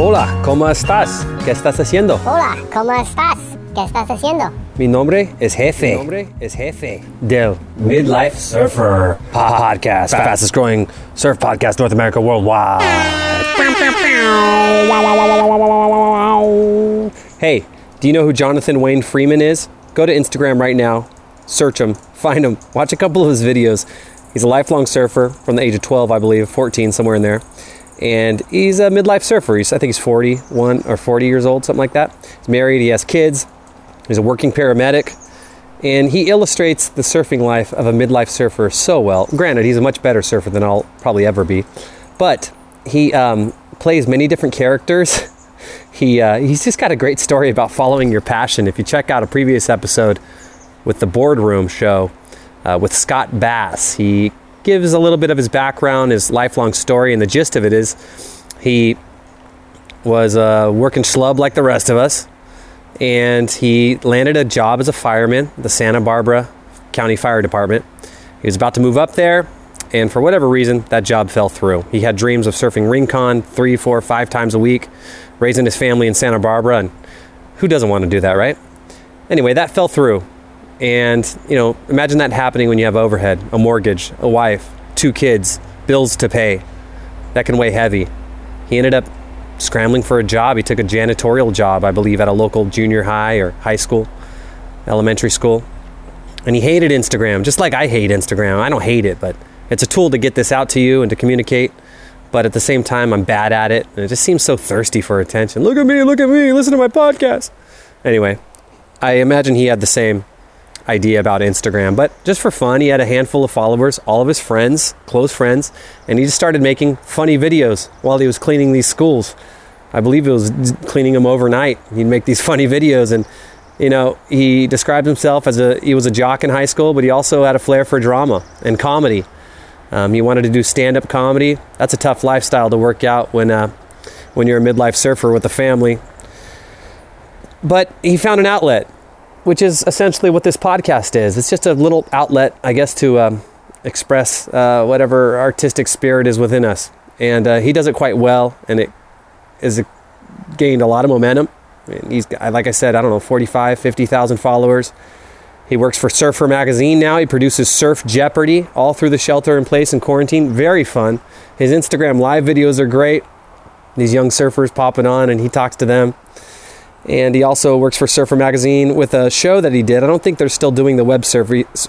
Hola, ¿cómo estás? ¿Qué estás haciendo? Hola, ¿cómo estás? ¿Qué estás haciendo? Mi nombre es Jefe. Mi nombre es Jefe. Del Midlife Surfer Podcast. Fastest growing surf podcast North America worldwide. Hey, do you know who Jonathan Wayne Freeman is? Go to Instagram right now, search him, find him, watch a couple of his videos. He's a lifelong surfer from the age of 12, I believe, 14, somewhere in there and he's a midlife surfer. He's, I think he's 41 or 40 years old, something like that. He's married, he has kids, he's a working paramedic, and he illustrates the surfing life of a midlife surfer so well. Granted, he's a much better surfer than I'll probably ever be, but he um, plays many different characters. he, uh, he's just got a great story about following your passion. If you check out a previous episode with the Boardroom show uh, with Scott Bass, he gives a little bit of his background, his lifelong story, and the gist of it is he was a working schlub like the rest of us, and he landed a job as a fireman, the Santa Barbara County Fire Department. He was about to move up there, and for whatever reason, that job fell through. He had dreams of surfing Rincon three, four, five times a week, raising his family in Santa Barbara, and who doesn't want to do that, right? Anyway, that fell through. And, you know, imagine that happening when you have overhead, a mortgage, a wife, two kids, bills to pay. That can weigh heavy. He ended up scrambling for a job. He took a janitorial job, I believe, at a local junior high or high school, elementary school. And he hated Instagram, just like I hate Instagram. I don't hate it, but it's a tool to get this out to you and to communicate. But at the same time, I'm bad at it. And it just seems so thirsty for attention. Look at me, look at me, listen to my podcast. Anyway, I imagine he had the same idea about Instagram. But just for fun, he had a handful of followers, all of his friends, close friends, and he just started making funny videos while he was cleaning these schools. I believe he was cleaning them overnight. He'd make these funny videos and you know, he described himself as a he was a jock in high school, but he also had a flair for drama and comedy. Um, he wanted to do stand-up comedy. That's a tough lifestyle to work out when uh, when you're a midlife surfer with a family. But he found an outlet which is essentially what this podcast is. It's just a little outlet, I guess, to um, express uh, whatever artistic spirit is within us. And uh, he does it quite well, and it has gained a lot of momentum. he's, like I said, I don't know, 45, 50,000 followers. He works for Surfer Magazine now. He produces Surf Jeopardy all through the shelter in place and quarantine. Very fun. His Instagram live videos are great. These young surfers popping on, and he talks to them and he also works for Surfer Magazine with a show that he did. I don't think they're still doing the web,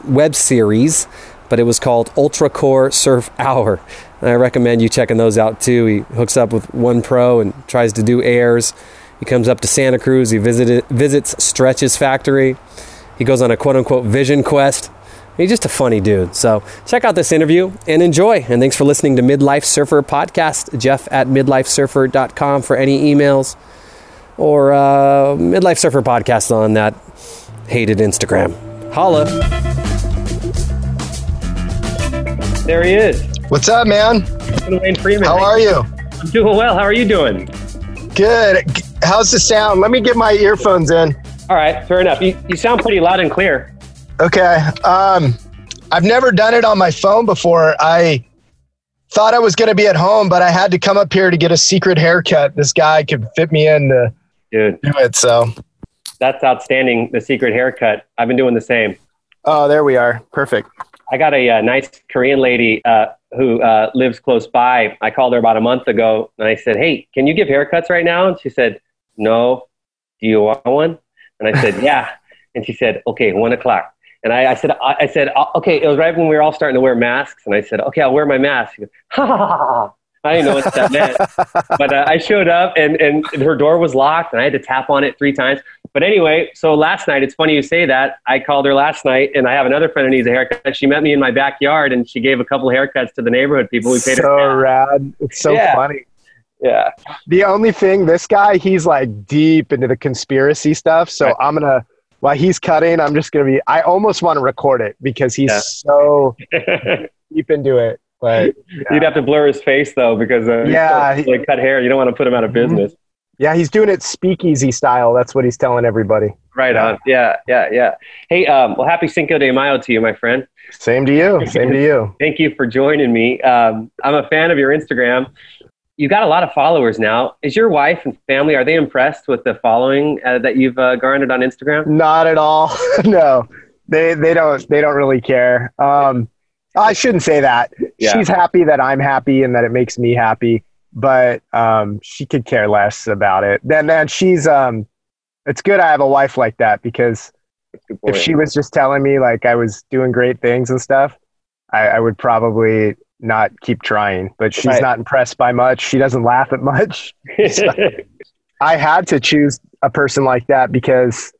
web series, but it was called Ultra Core Surf Hour. And I recommend you checking those out too. He hooks up with One Pro and tries to do airs. He comes up to Santa Cruz. He visited, visits Stretch's factory. He goes on a quote unquote vision quest. He's just a funny dude. So check out this interview and enjoy. And thanks for listening to Midlife Surfer Podcast. Jeff at midlifesurfer.com for any emails or uh, Midlife Surfer podcast on that hated Instagram. Holla. There he is. What's up, man? Wayne Freeman. How are you? I'm doing well. How are you doing? Good. How's the sound? Let me get my earphones in. All right, fair enough. You, you sound pretty loud and clear. Okay. Um, I've never done it on my phone before. I thought I was going to be at home, but I had to come up here to get a secret haircut. This guy could fit me in to Dude. do it. So That's outstanding. The secret haircut. I've been doing the same. Oh, there we are. Perfect. I got a, uh nice Korean lady uh, who uh, lives close by. I called her about a month ago and I said, Hey, can you give haircuts right now? And she said, No. Do you want one? And I said, Yeah. And she said, Okay, one o'clock. And I, I said, I, I said, "Uh, okay. It was right when we were all starting to wear masks, and I said, okay, I'll wear my mask. Goes, ha ha ha ha. I didn't know what that meant, but uh, I showed up, and and her door was locked, and I had to tap on it three times. But anyway, so last night, it's funny you say that. I called her last night, and I have another friend who needs a haircut. She met me in my backyard, and she gave a couple haircuts to the neighborhood people. We paid so her. rad. It's so Yeah. funny. Yeah. The only thing, this guy, he's like deep into the conspiracy stuff. So Right. I'm gonna while he's cutting, I'm just gonna be. I almost want to record it because he's Yeah. so deep into it. But You'd have to blur his face though, because uh, Yeah, he's like cut hair. You don't want to put him out of Mhm. business. yeah, he's doing it speakeasy style. That's what he's telling everybody. Right on. Yeah, yeah, yeah. Hey, um, well, happy Cinco de Mayo to you, my friend. Same to you. Same to you. Thank you for joining me. Um, I'm a fan of your Instagram. You got a lot of followers now. Is your wife and family are they impressed with the following uh, that you've uh, garnered on Instagram? Not at all. no, they they don't they don't really care. Um, I shouldn't say that. Yeah. She's happy that I'm happy and that it makes me happy, but um, she could care less about it. Then then she's um, it's good I have a wife like that because if she was just telling me like I was doing great things and stuff, I, I would probably not keep trying. But she's Right. not impressed by much. She doesn't laugh at much. I had to choose a person like that because,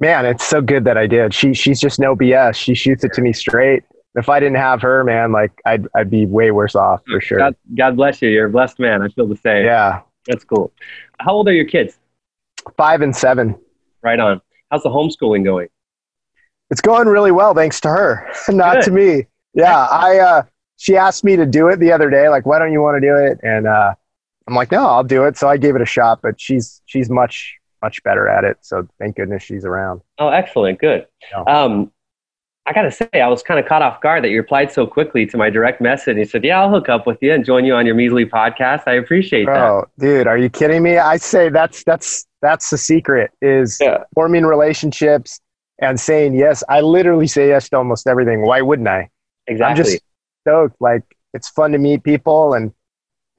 man, it's so good that I did. She she's just no BS. She shoots it to me straight. If I didn't have her, man, like I'd I'd be way worse off for sure. God, God bless you. You're a blessed man. I feel the same. Yeah, That's cool. How old are your kids? five and seven. Right on. How's the homeschooling going? It's going really well thanks to her, not Good. to me. Yeah, I uh, she asked me to do it the other day. Like, why don't you want to do it? And uh, I'm like, no, I'll do it. So I gave it a shot. But she's she's much much better at it. So thank goodness she's around. Oh, excellent. Good. Yeah. Um, I got to say, I was kind of caught off guard that you replied so quickly to my direct message. You said, Yeah, I'll hook up with you and join you on your measly podcast. I appreciate that. Bro, dude, are you kidding me? I say that's that's that's the secret is Yeah. forming relationships and saying yes. I literally say yes to almost everything. Why wouldn't I? Exactly. I'm just stoked. Like it's fun to meet people, and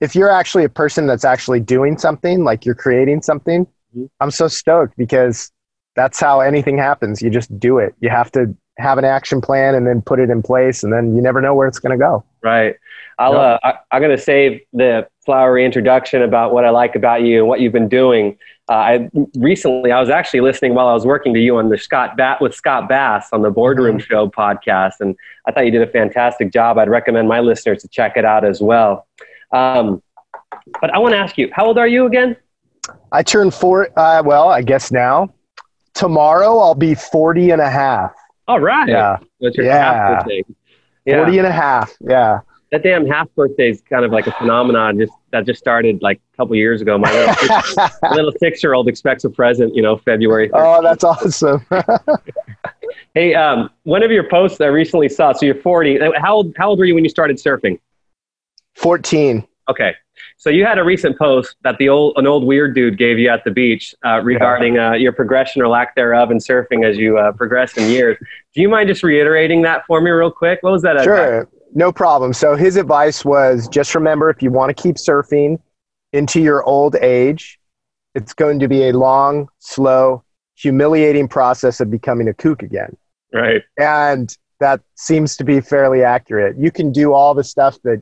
if you're actually a person that's actually doing something, like you're creating something, Mhm. I'm so stoked because that's how anything happens. You just do it. You have to have an action plan and then put it in place, and then you never know where it's going to go. Right. I'll, Yep. uh, I, I'm going to save the flowery introduction about what I like about you and what you've been doing. Uh, I recently, I was actually listening while I was working to you on the Scott Bat with Scott Bass on the Boardroom Mm-hmm. Show podcast, and I thought you did a fantastic job. I'd recommend my listeners to check it out as well. Um, but I want to ask you, how old are you again? I turned four. Uh, well, I guess now. Tomorrow I'll be 40 and a half. All right. Yeah. That's your Yeah. half birthday. Yeah. 40 and a half. Yeah. That damn half birthday is kind of like a phenomenon just that just started like a couple years ago. My little six, little six year old expects a present, you know, February. 13th. oh, that's awesome. Hey, um, one of your posts I recently saw. So you're 40. How old? How old were you when you started surfing? 14. Okay, so you had a recent post that the old an old weird dude gave you at the beach uh, regarding uh, your progression or lack thereof in surfing as you uh, progress in years. Do you mind just reiterating that for me real quick? What was that? Sure. No problem. So his advice was just remember if you want to keep surfing into your old age, it's going to be a long, slow, humiliating process of becoming a kook again. Right. And that seems to be fairly accurate. You can do all the stuff that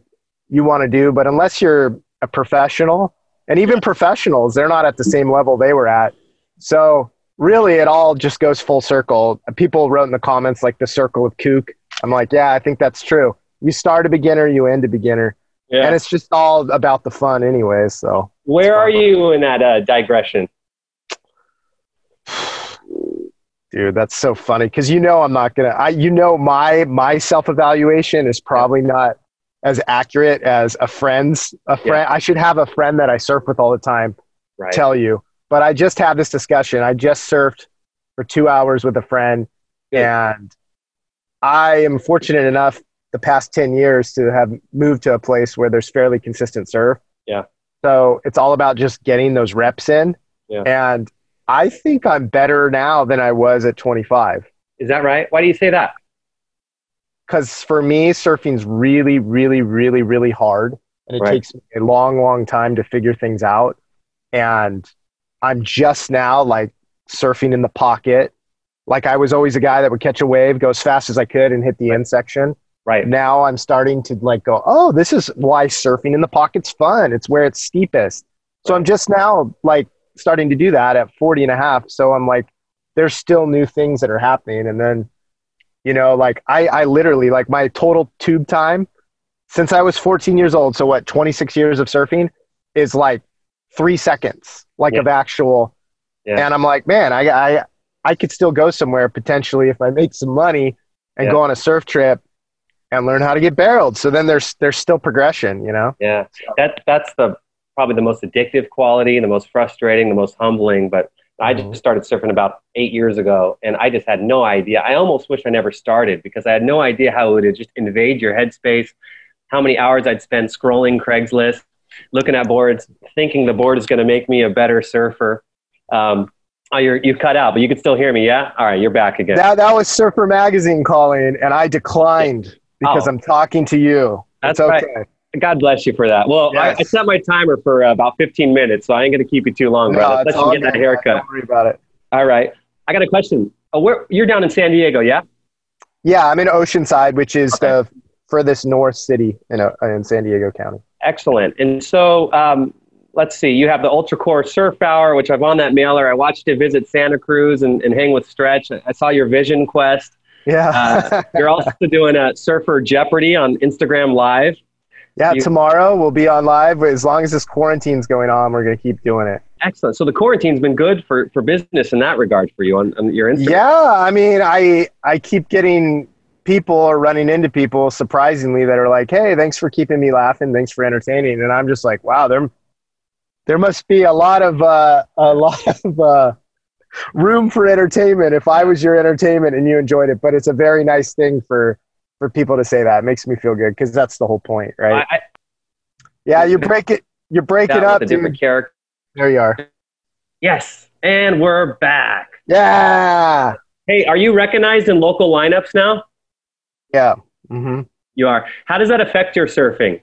you want to do, but unless you're a professional, and even professionals, they're not at the same level they were at. So really, it all just goes full circle. People wrote in the comments like the circle of kook. I'm like, yeah, I think that's true. You start a beginner, you end a beginner, Yeah. and it's just all about the fun, anyway. So Where are you in that uh, digression? dude that's so funny because you know i'm not gonna i you know my my self-evaluation is probably not as accurate as a friend's a friend i should have a friend that i surf with all the time Right. tell you but i just had this discussion i just surfed for two hours with a friend and i am fortunate enough the past 10 years to have moved to a place where there's fairly consistent surf Yeah. so it's all about just getting those reps in Yeah. and i think i'm better now than i was at 25 Is that right? Why do you say that? Because for me surfing's really really really really hard and it Right. takes me a long long time to figure things out and i'm just now like surfing in the pocket like i was always a guy that would catch a wave go as fast as i could and hit the end section Right. now i'm starting to like go oh this is why surfing in the pocket's fun it's where it's steepest so i'm just now like starting to do that at 40 and a half. So I'm like, there's still new things that are happening. And then, you know, like I, I literally like my total tube time since I was 14 years old. So what, 26 years of surfing is like three seconds, like Yeah. of actual. Yeah. And I'm like, man, I, I, I could still go somewhere potentially if I make some money and Yeah. go on a surf trip and learn how to get barreled. So then there's, there's still progression, you know? Yeah, that that's the probably the most addictive quality, the most frustrating, the most humbling. But I just started surfing about eight years ago, and I just had no idea. I almost wish I never started because I had no idea how it would just invade your headspace. How many hours I'd spend scrolling Craigslist, looking at boards, thinking the board is going to make me a better surfer. Um, oh, you're you cut out, but you can still hear me. Yeah, all right, you're back again. That, that was Surfer Magazine calling and I declined because Oh. I'm talking to you. That's it's right. God bless you for that. Well, I, Yes. I set my timer for uh, about 15 minutes, so I ain't going to keep you too long, No, brother. it's Let all you get that haircut. Don't worry about it. All right. I got a question. Uh, where, you're down in San Diego, yeah? Yeah, I'm in Oceanside, which is Okay. the furthest north city in, uh, in San Diego County. Excellent. And so, um, let's see. You have the Ultra Core Surf Hour, which I've on that mailer. I watched you visit Santa Cruz and, and hang with Stretch. I saw your Vision Quest. Yeah. Uh, you're also doing a Surfer Jeopardy on Instagram Live. Yeah, you- tomorrow we'll be on live. As long as this quarantine's going on, we're going to keep doing it. Excellent. So the quarantine's been good for, for business in that regard for you on, on your Instagram. Yeah, I mean, I I keep getting people or running into people surprisingly that are like, "Hey, thanks for keeping me laughing. Thanks for entertaining." And I'm just like, "Wow, there there must be a lot of uh, a lot of uh, room for entertainment if I was your entertainment and you enjoyed it." But it's a very nice thing for for people to say that. It makes me feel good because that's the whole point, right? I, I, yeah, you break it. You break it up, with a different character. There you are. Yes. And we're back. Yeah, Hey, are you recognized in local lineups now? yeah. hmm You are. How does that affect your surfing?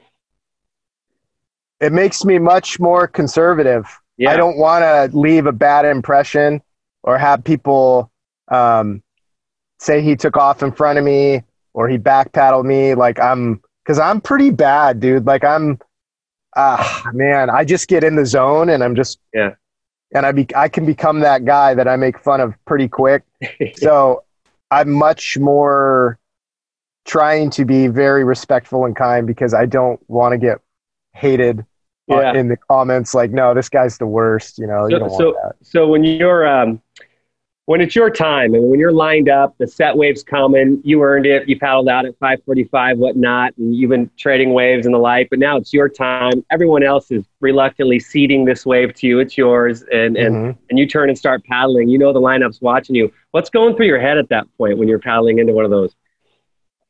It makes me much more conservative. Yeah. I don't want to leave a bad impression or have people um, say he took off in front of me or he back paddled me. Like I'm, because I'm pretty bad, dude. Like I'm, ah, man, I just get in the zone and I'm just, Yeah. And I be, I can become that guy that I make fun of pretty quick. so I'm much more trying to be very respectful and kind because I don't want to get hated uh, Yeah. in the comments like, no, this guy's the worst. You know, you So, don't so, so when you're um, when it's your time and when you're lined up, the set wave's coming. You earned it. You paddled out at 5:45, whatnot, and you've been trading waves and the like. But now it's your time. Everyone else is reluctantly ceding this wave to you. It's yours, and and Mhm. and you turn and start paddling. You know the lineup's watching you. What's going through your head at that point when you're paddling into one of those?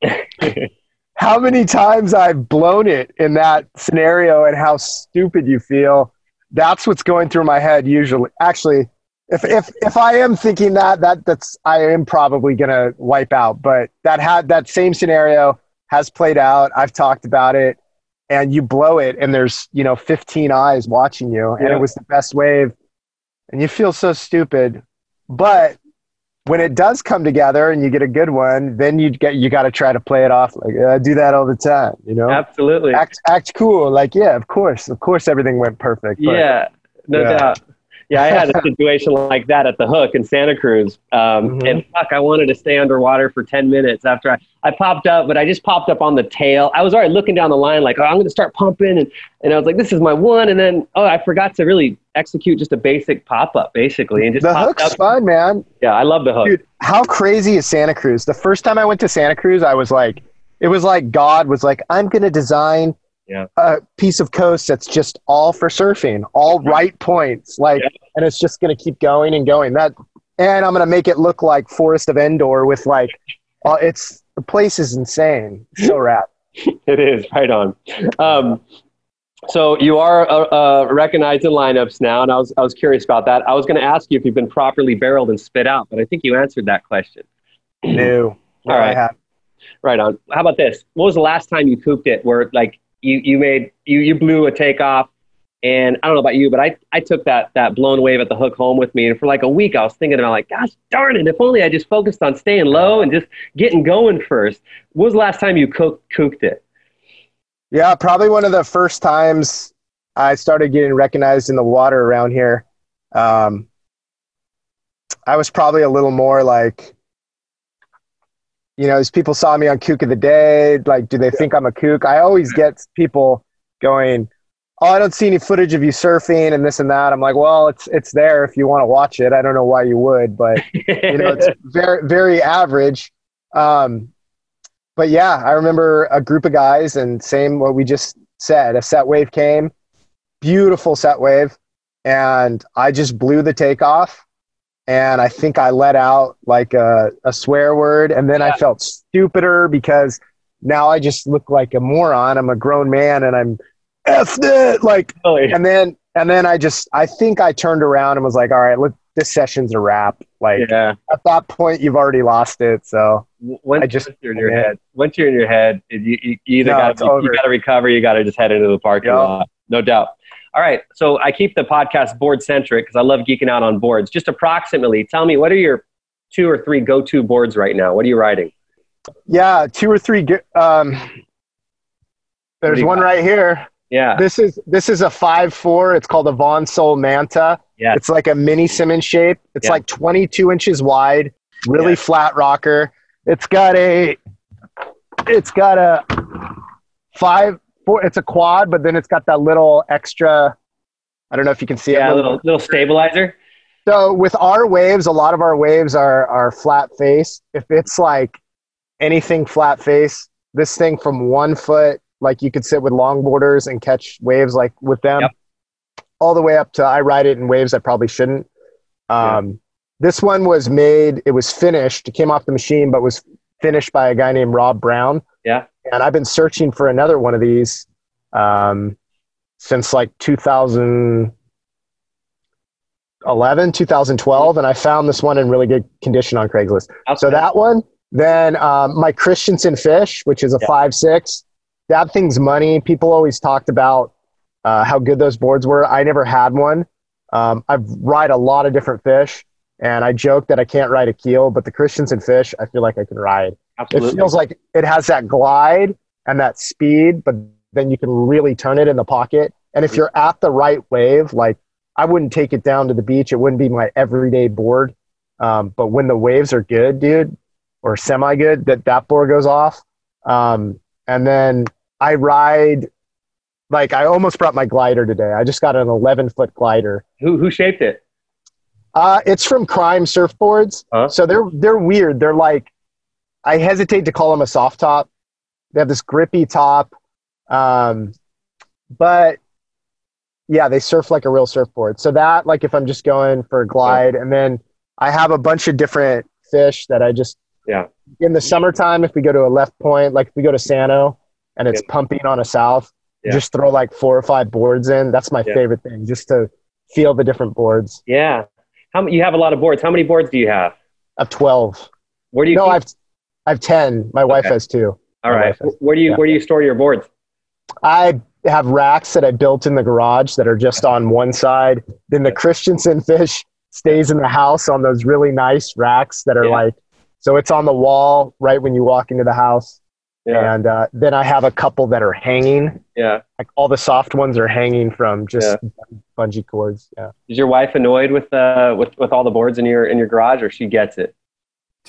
How many times I've blown it in that scenario and how stupid you feel. That's what's going through my head usually. Actually, if if if I am thinking that, that that's I am probably gonna wipe out. But that had that same scenario has played out. I've talked about it, and you blow it, and there's you know 15 eyes watching you, and Yeah. it was the best wave, and you feel so stupid. But when it does come together and you get a good one, then you get you got to try to play it off like I do that all the time, you know. Absolutely. Act act cool, like yeah, of course, of course, everything went perfect. But Yeah, no Yeah. doubt. Yeah, I had a situation like that at the Hook in Santa Cruz, um, Mhm. and fuck, I wanted to stay underwater for ten minutes after I, I popped up, but I just popped up on the tail. I was already looking down the line, like, oh, I'm going to start pumping, and and I was like, this is my one, and then oh, I forgot to really execute just a basic pop up, basically, and just the hook's up. fun, man. Yeah, I love the Hook. Dude, how crazy is Santa Cruz? The first time I went to Santa Cruz, I was like, it was like God was like, I'm going to design Yeah. a piece of coast that's just all for surfing, all right points, like, Yeah. and it's just going to keep going and going. That, and I'm going to make it look like Forest of Endor with like, uh, it's the place is insane. So rad. It is right on. Um, so you are uh, uh, recognized in lineups now, and I was I was curious about that. I was going to ask you if you've been properly barreled and spit out, but I think you answered that question. New. All right. Right on. How about this? What was the last time you cooped it? Where like you you made you you blew a takeoff, and I don't know about you, but I I took that that blown wave at the hook home with me, and for like a week I was thinking about like, gosh darn it, if only I just focused on staying low and just getting going first. When was the last time you kooked kooked it? Yeah, probably one of the first times I started getting recognized in the water around here. Um, I was probably a little more like, you know, as people saw me on Kook of the Day, like, do they think I'm a kook? I always get people going, "Oh, I don't see any footage of you surfing and this and that." I'm like, "Well, it's it's there if you want to watch it. I don't know why you would, but you know, it's very very average." Um, but yeah, I remember a group of guys, and same what we just said. A set wave came, beautiful set wave, and I just blew the takeoff and I think I let out like a, a swear word, and then yeah. I felt stupider because now I just look like a moron. I'm a grown man, and I'm effed it like, really? and then and then I just I think I turned around and was like, all right, look, this session's a wrap. Like yeah. at that point, you've already lost it. So once, I just once you're in your head, once you're in your head, you, you either no, got you got to recover, you got to just head into the parking yep. lot, no doubt. All right. So I keep the podcast board centric because I love geeking out on boards. Just approximately, tell me what are your two or three go to boards right now? What are you riding? Yeah, two or three. Um, there's one right here. Yeah. This is this is a five four. It's called a Von Sohl Manta. Yeah. It's like a mini Simmons shape. It's yeah. like 22 inches wide. Really yeah. flat rocker. It's got a. It's got a five four, it's a quad, but then it's got that little extra. I don't know if you can see yeah, it. Yeah, little little stabilizer. So with our waves, a lot of our waves are are flat face. If it's like anything flat face, this thing from one foot, like you could sit with longboarders and catch waves like with them, yep. all the way up to I ride it in waves I probably shouldn't. Um, yeah. This one was made. It was finished. It came off the machine, but was finished by a guy named Rob Brown. Yeah and I've been searching for another one of these um, since like 2011, 2012, and I found this one in really good condition on Craigslist. Okay. So that one, then um, my Christenson fish, which is a yeah. five six. That thing's money. People always talked about uh, how good those boards were. I never had one. Um, I've ride a lot of different fish, and I joke that I can't ride a keel, but the Christenson fish, I feel like I can ride. Absolutely. It feels like it has that glide and that speed, but then you can really turn it in the pocket. And if you're at the right wave, like I wouldn't take it down to the beach. It wouldn't be my everyday board. Um, but when the waves are good, dude, or semi good, that that board goes off. Um, and then I ride, like I almost brought my glider today. I just got an 11 foot glider. Who who shaped it? Uh, it's from Crime Surfboards. Huh? So they're they're weird. They're like I hesitate to call them a soft top. They have this grippy top, um, but yeah, they surf like a real surfboard. So that, like, if I'm just going for a glide, yeah. and then I have a bunch of different fish that I just yeah. In the summertime, if we go to a left point, like if we go to Sano and it's yeah. pumping on a south, yeah. just throw like four or five boards in. That's my favorite thing, just to feel the different boards. Yeah. How you have a lot of boards? How many boards do you have? I have twelve. Where do you? No, keep- I've I have ten. My wife has two. All right. Has, where do you yeah. where do you store your boards? I have racks that I built in the garage that are just on one side. Then the Christenson fish stays in the house on those really nice racks that are yeah. like so it's on the wall right when you walk into the house. Yeah. And uh, then I have a couple that are hanging. Yeah. Like all the soft ones are hanging from just yeah. bungee cords. Yeah. Is your wife annoyed with uh with, with all the boards in your in your garage or she gets it?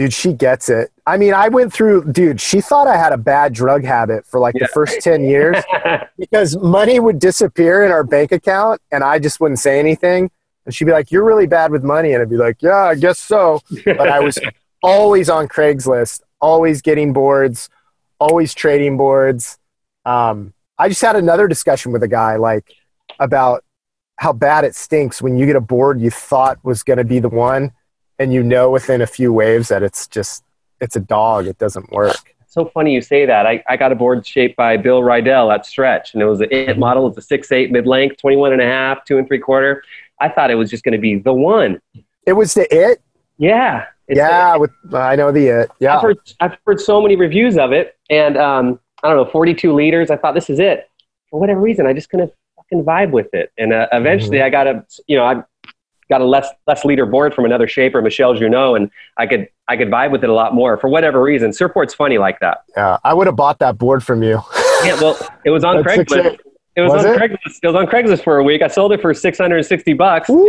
Dude, she gets it. I mean, I went through, dude, she thought I had a bad drug habit for like yeah. the first 10 years because money would disappear in our bank account and I just wouldn't say anything. And she'd be like, You're really bad with money. And I'd be like, Yeah, I guess so. But I was always on Craigslist, always getting boards, always trading boards. Um, I just had another discussion with a guy like about how bad it stinks when you get a board you thought was going to be the one and you know within a few waves that it's just it's a dog. It doesn't work. So funny you say that. I, I got a board shaped by bill riedel at stretch and it was an it model it's a six eight mid-length 21 and a half two and three quarter. I thought it was just going to be the one. It was the it? Yeah. Yeah with, i know the it. Yeah. I've heard, I've heard so many reviews of it and um, i don't know 42 liters. I thought this is it. For whatever reason i just couldn't fucking vibe with it. And uh, eventually mm-hmm. i got a you know i got a less less leader board from another shaper, Michel Junod, and I could I could vibe with it a lot more for whatever reason. Surfboard's funny like that. Yeah, I would have bought that board from you. yeah, well, it was on Craigslist. It was, Was on it? Craigslist. It was on Craigslist for a week. I sold it for 660 bucks. Woo!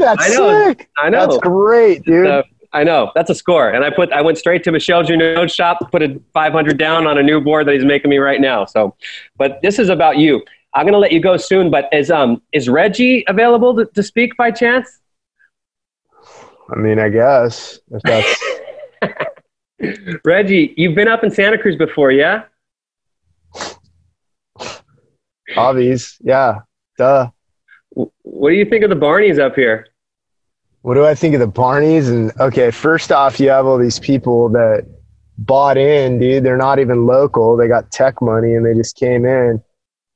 That's I know. sick. I know. That's great, dude. Uh, I know that's a score, and I put I went straight to Michel Junod shop, put a 500 down on a new board that he's making me right now. So, but this is about you. I'm gonna let you go soon, but is um is Reggie available to, to speak by chance? I mean, I guess if that's Reggie, you've been up in Santa Cruz before, yeah? obvious. Yeah. Duh. What do you think of the Barneys up here? What do I think of the Barneys? And okay, first off, you have all these people that bought in, dude. They're not even local. They got tech money and they just came in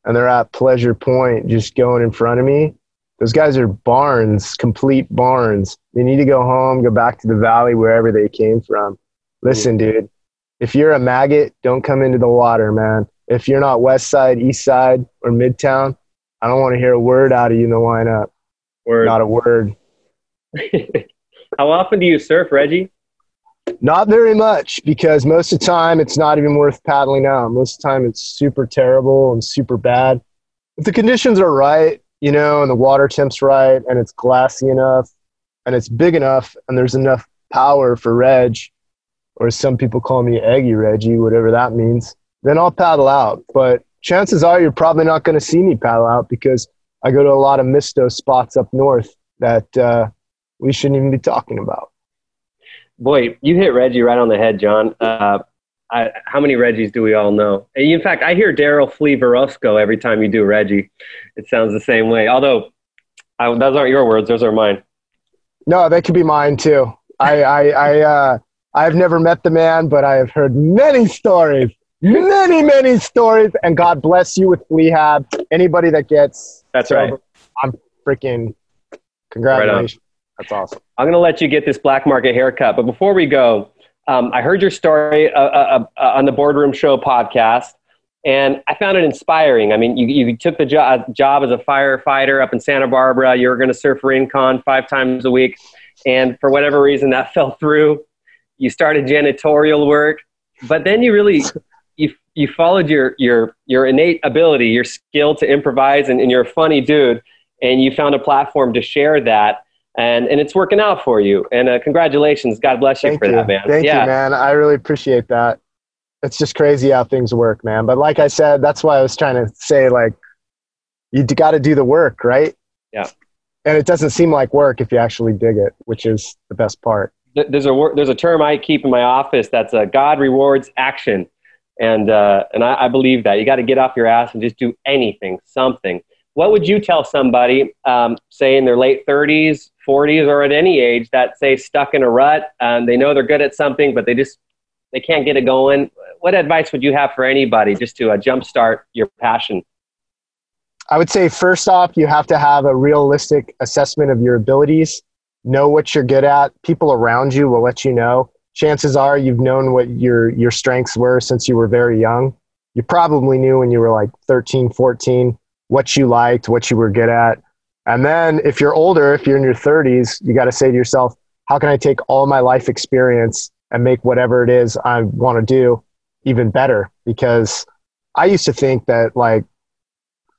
and they're at Pleasure Point just going in front of me. Those guys are barns, complete barns. They need to go home, go back to the valley wherever they came from. Listen, dude, if you're a maggot, don't come into the water, man. If you're not west side, east side, or midtown, I don't want to hear a word out of you in the lineup. Or Not a word. how often do you surf, Reggie? Not very much because most of the time it's not even worth paddling out. Most of the time it's super terrible and super bad. If the conditions are right, you know, and the water temp's right and it's glassy enough and it's big enough and there's enough power for Reg, or some people call me Eggy Reggie, whatever that means, then I'll paddle out. But chances are you're probably not going to see me paddle out because I go to a lot of mysto spots up north that uh, we shouldn't even be talking about. Boy, you hit Reggie right on the head, John. Uh, I, how many Reggies do we all know? And in fact, I hear Darryl Flea Virostko every time you do Reggie. It sounds the same way. Although, I, those aren't your words; those are mine. No, that could be mine too. I, I, I, uh, I've never met the man, but I have heard many stories, many, many stories. And God bless you with Fleahab. Anybody that gets That's right. I'm freaking congratulations. That's awesome. I'm going to let you get this black market haircut. But before we go, um, I heard your story uh, uh, uh, on the Boardroom Show podcast, and I found it inspiring. I mean, you, you took the jo- job as a firefighter up in Santa Barbara. You were going to surf Rincon five times a week, and for whatever reason, that fell through. You started janitorial work, but then you really you you followed your your your innate ability, your skill to improvise, and, and you're a funny dude, and you found a platform to share that and and it's working out for you. And uh, congratulations, God bless you Thank for you. that, man. Thank yeah, you, man. I really appreciate that. It's just crazy how things work, man. But like I said, that's why I was trying to say, like, you got to do the work, right? Yeah. And it doesn't seem like work if you actually dig it, which is the best part. There's a there's a term I keep in my office that's a God rewards action, and uh, and I, I believe that you got to get off your ass and just do anything, something. What would you tell somebody, um, say in their late 30s, 40s, or at any age that say stuck in a rut? Um, they know they're good at something, but they just they can't get it going. What advice would you have for anybody just to uh, jumpstart your passion? I would say first off, you have to have a realistic assessment of your abilities. Know what you're good at. People around you will let you know. Chances are you've known what your your strengths were since you were very young. You probably knew when you were like 13, 14 what you liked, what you were good at. And then if you're older, if you're in your 30s, you got to say to yourself, how can I take all my life experience and make whatever it is I want to do even better? Because I used to think that like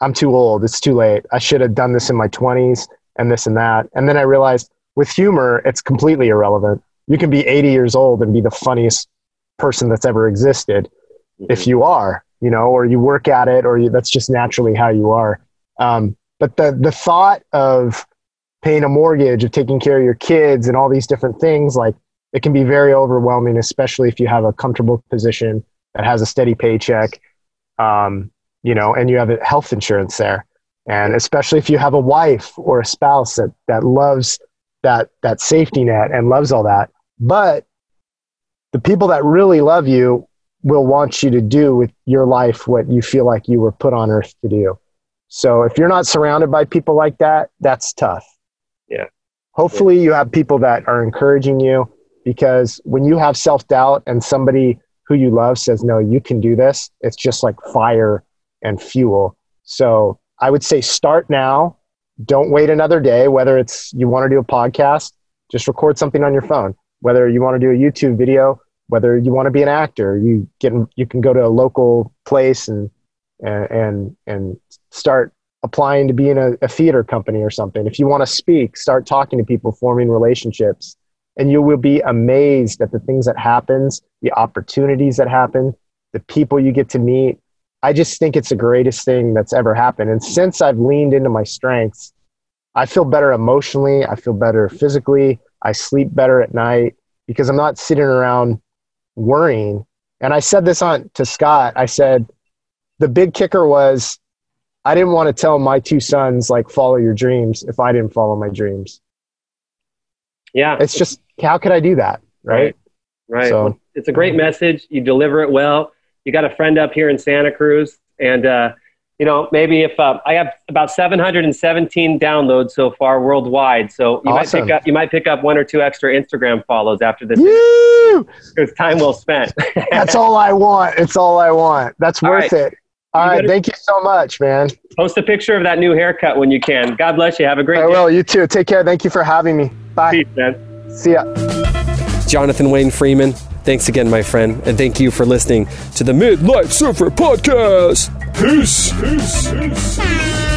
I'm too old. It's too late. I should have done this in my 20s and this and that. And then I realized with humor, it's completely irrelevant. You can be 80 years old and be the funniest person that's ever existed if mm-hmm. you are, you know, or you work at it, or you, that's just naturally how you are. Um, but the the thought of paying a mortgage, of taking care of your kids, and all these different things, like it can be very overwhelming, especially if you have a comfortable position that has a steady paycheck. Um, you know, and you have health insurance there. And especially if you have a wife or a spouse that, that loves that, that safety net and loves all that. But the people that really love you will want you to do with your life what you feel like you were put on earth to do. So if you're not surrounded by people like that, that's tough. Yeah. Hopefully you have people that are encouraging you because when you have self doubt and somebody who you love says, no, you can do this, it's just like fire and fuel. So I would say start now. Don't wait another day, whether it's you want to do a podcast, just record something on your phone. Whether you want to do a YouTube video, whether you want to be an actor, you get you can go to a local place and and and, start applying to be in a, a theater company or something. If you want to speak, start talking to people, forming relationships, and you will be amazed at the things that happens, the opportunities that happen, the people you get to meet. I just think it's the greatest thing that's ever happened. And since I've leaned into my strengths, I feel better emotionally. I feel better physically. I sleep better at night because I'm not sitting around worrying. And I said this on to Scott. I said, the big kicker was I didn't want to tell my two sons like follow your dreams if I didn't follow my dreams. Yeah. It's just how could I do that? Right. Right. right. So, well, it's a great message. You deliver it well. You got a friend up here in Santa Cruz and uh, you know, maybe if uh, I have about 717 downloads so far worldwide, so you awesome. might pick up you might pick up one or two extra Instagram follows after this. It's time well spent. That's all I want. It's all I want. That's worth right. it. All you right, thank you so much, man. Post a picture of that new haircut when you can. God bless you. Have a great day. I day. will. You too. Take care. Thank you for having me. Bye. Peace, man. See ya. Jonathan Wayne Freeman, thanks again, my friend, and thank you for listening to the Midlife Surfer Podcast. Peace. Peace. Peace.